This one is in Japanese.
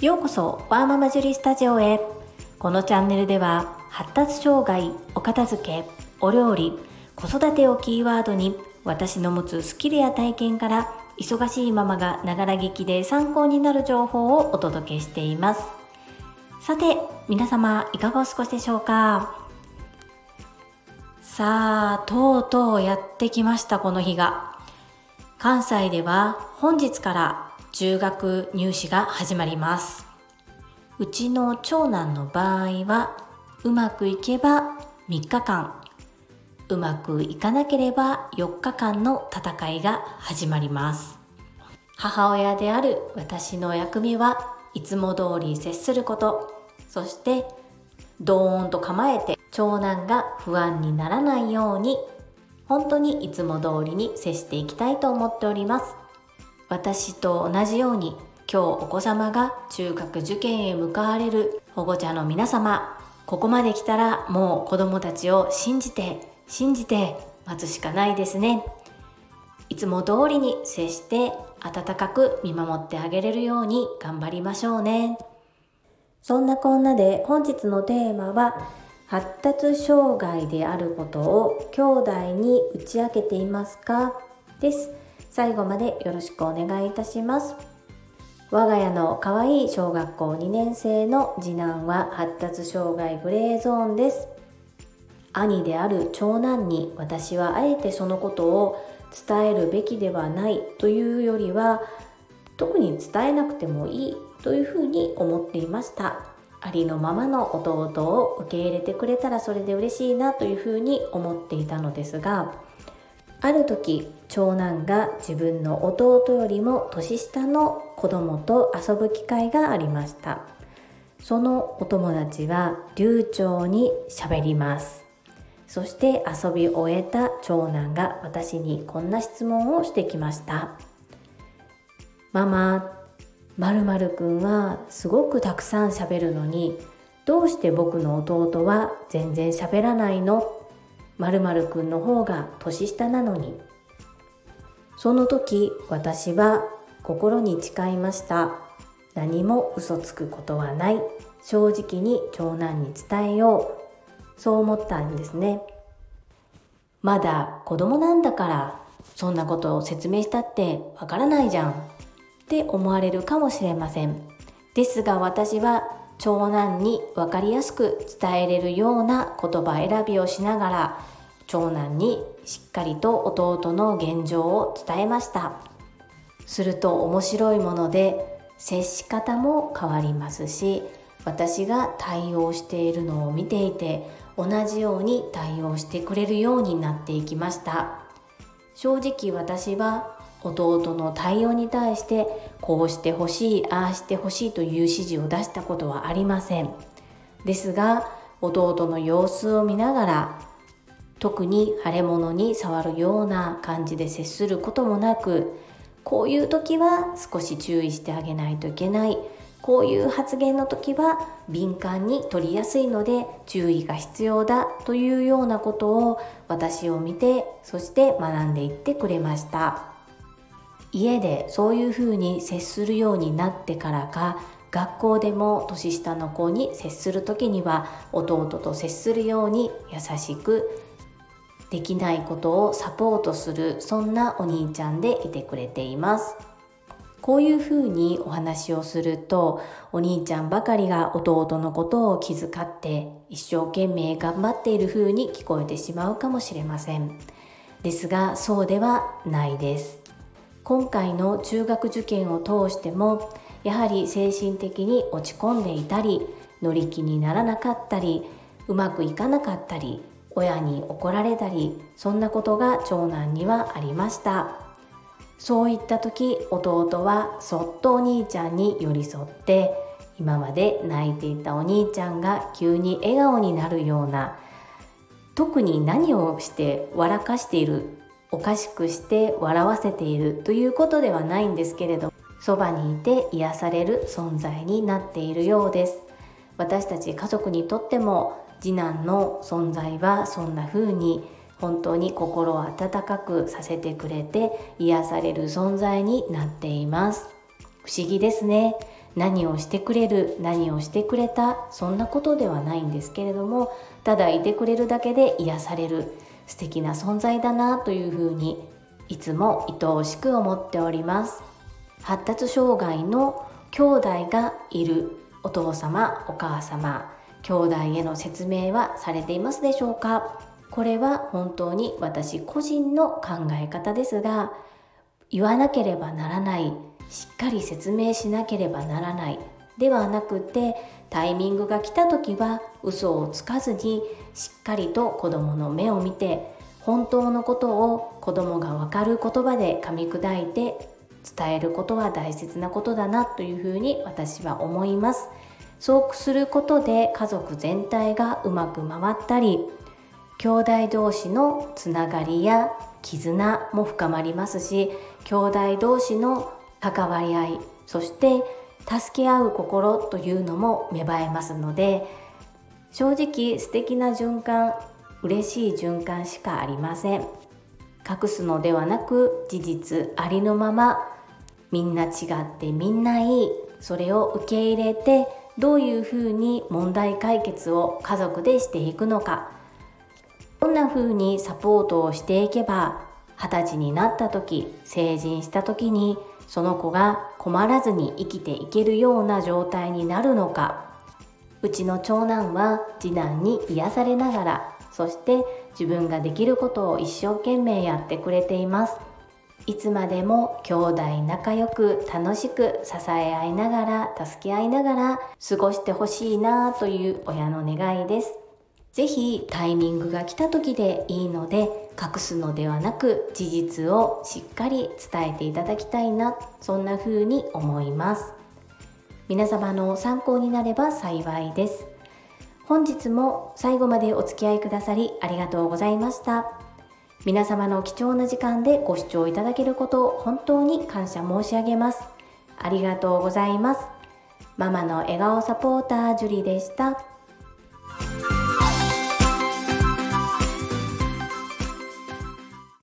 ようこそワーママジュリスタジオへ。このチャンネルでは発達障害お片付けお料理子育てをキーワードに私の持つスキルや体験から忙しいママがながら劇で参考になる情報をお届けしています。さて皆様いかがお過ごしでしょうか？さあとうとうやってきましたこの日が。関西では本日から中学入試が始まります。うちの長男の場合はうまくいけば3日間。うまくいかなければ4日間の戦いが始まります。母親である私の役目はいつも通り接すること。そしてドーンと構えて長男が不安にならないように本当にいつも通りに接していきたいと思っております。私と同じように今日お子様が中学受験へ向かわれる保護者の皆様ここまで来たらもう子供たちを信じて信じて待つしかないですね。いつも通りに接して温かく見守ってあげれるように頑張りましょうね。そんなこんなで本日のテーマは発達障害であることを兄弟に打ち明けていますか？です。最後までよろしくお願いいたします。我が家の可愛い小学校2年生の次男は発達障害グレーゾーンです。兄である長男に私はあえてそのことを伝えるべきではないというよりは特に伝えなくてもいいというふうに思っていました。ありのままの弟を受け入れてくれたらそれで嬉しいなというふうに思っていたのですがある時長男が自分の弟よりも年下の子供と遊ぶ機会がありました。そのお友達は流暢に喋ります。そして遊び終えた長男が私にこんな質問をしてきました。ママまるまるくんはすごくたくさん喋るのにどうして僕の弟は全然喋らないの？まるくんの方が年下なのに。その時私は心に誓いました。何も嘘つくことはない。正直に長男に伝えよう。そう思ったんですね。まだ子供なんだからそんなことを説明したってわからないじゃん。って思われるかもしれません。ですが私は長男に分かりやすく伝えれるような言葉選びをしながら長男にしっかりと弟の現状を伝えました。すると面白いもので接し方も変わりますし私が対応しているのを見ていて同じように対応してくれるようになっていきました。正直私は弟の対応に対してこうしてほしいああしてほしいという指示を出したことはありません。ですが弟の様子を見ながら特に腫れ物に触るような感じで接することもなくこういう時は少し注意してあげないといけない。こういう発言の時は敏感に取りやすいので注意が必要だというようなことを私を見てそして学んでいってくれました。家でそういうふうに接するようになってからか学校でも年下の子に接する時には弟と接するように優しくできないことをサポートするそんなお兄ちゃんでいてくれています。こういうふうにお話をするとお兄ちゃんばかりが弟のことを気遣って一生懸命頑張っているふうに聞こえてしまうかもしれません。ですがそうではないです。今回の中学受験を通してもやはり精神的に落ち込んでいたり乗り気にならなかったりうまくいかなかったり親に怒られたりそんなことが長男にはありました。そういった時弟はそっとお兄ちゃんに寄り添って今まで泣いていたお兄ちゃんが急に笑顔になるような特に何をして笑かしているおかしくして笑わせているということではないんですけれどそばにいて癒される存在になっているようです。私たち家族にとっても次男の存在はそんな風に本当に心を温かくさせてくれて癒される存在になっています。不思議ですね。何をしてくれる何をしてくれたそんなことではないんですけれどもただいてくれるだけで癒される素敵な存在だなというふうにいつも愛おしく思っております。発達障害の兄弟がいるお父様お母様兄弟への説明はされていますでしょうか？これは本当に私個人の考え方ですが言わなければならないしっかり説明しなければならない。ではなくてタイミングが来た時は嘘をつかずにしっかりと子供の目を見て本当のことを子供がわかる言葉で噛み砕いて伝えることは大切なことだなというふうに私は思います。そうすることで家族全体がうまく回ったり兄弟同士のつながりや絆も深まりますし兄弟同士の関わり合いそして助け合う心というのも芽生えますので正直素敵な循環嬉しい循環しかありません。隠すのではなく事実ありのままみんな違ってみんないいそれを受け入れてどういうふうに問題解決を家族でしていくのか。どんなふうにサポートをしていけば二十歳になった時成人した時にその子が困らずに生きていけるような状態になるのか。うちの長男は次男に癒されながらそして自分ができることを一生懸命やってくれています。いつまでも兄弟仲良く楽しく支え合いながら助け合いながら過ごしてほしいなという親の願いです。ぜひタイミングが来た時でいいので隠すのではなく事実をしっかり伝えていただきたいなそんな風に思います。皆様の参考になれば幸いです。本日も最後までお付き合いくださりありがとうございました。皆様の貴重な時間でご視聴いただけることを本当に感謝申し上げます。ありがとうございます。ママの笑顔サポータージュリでした。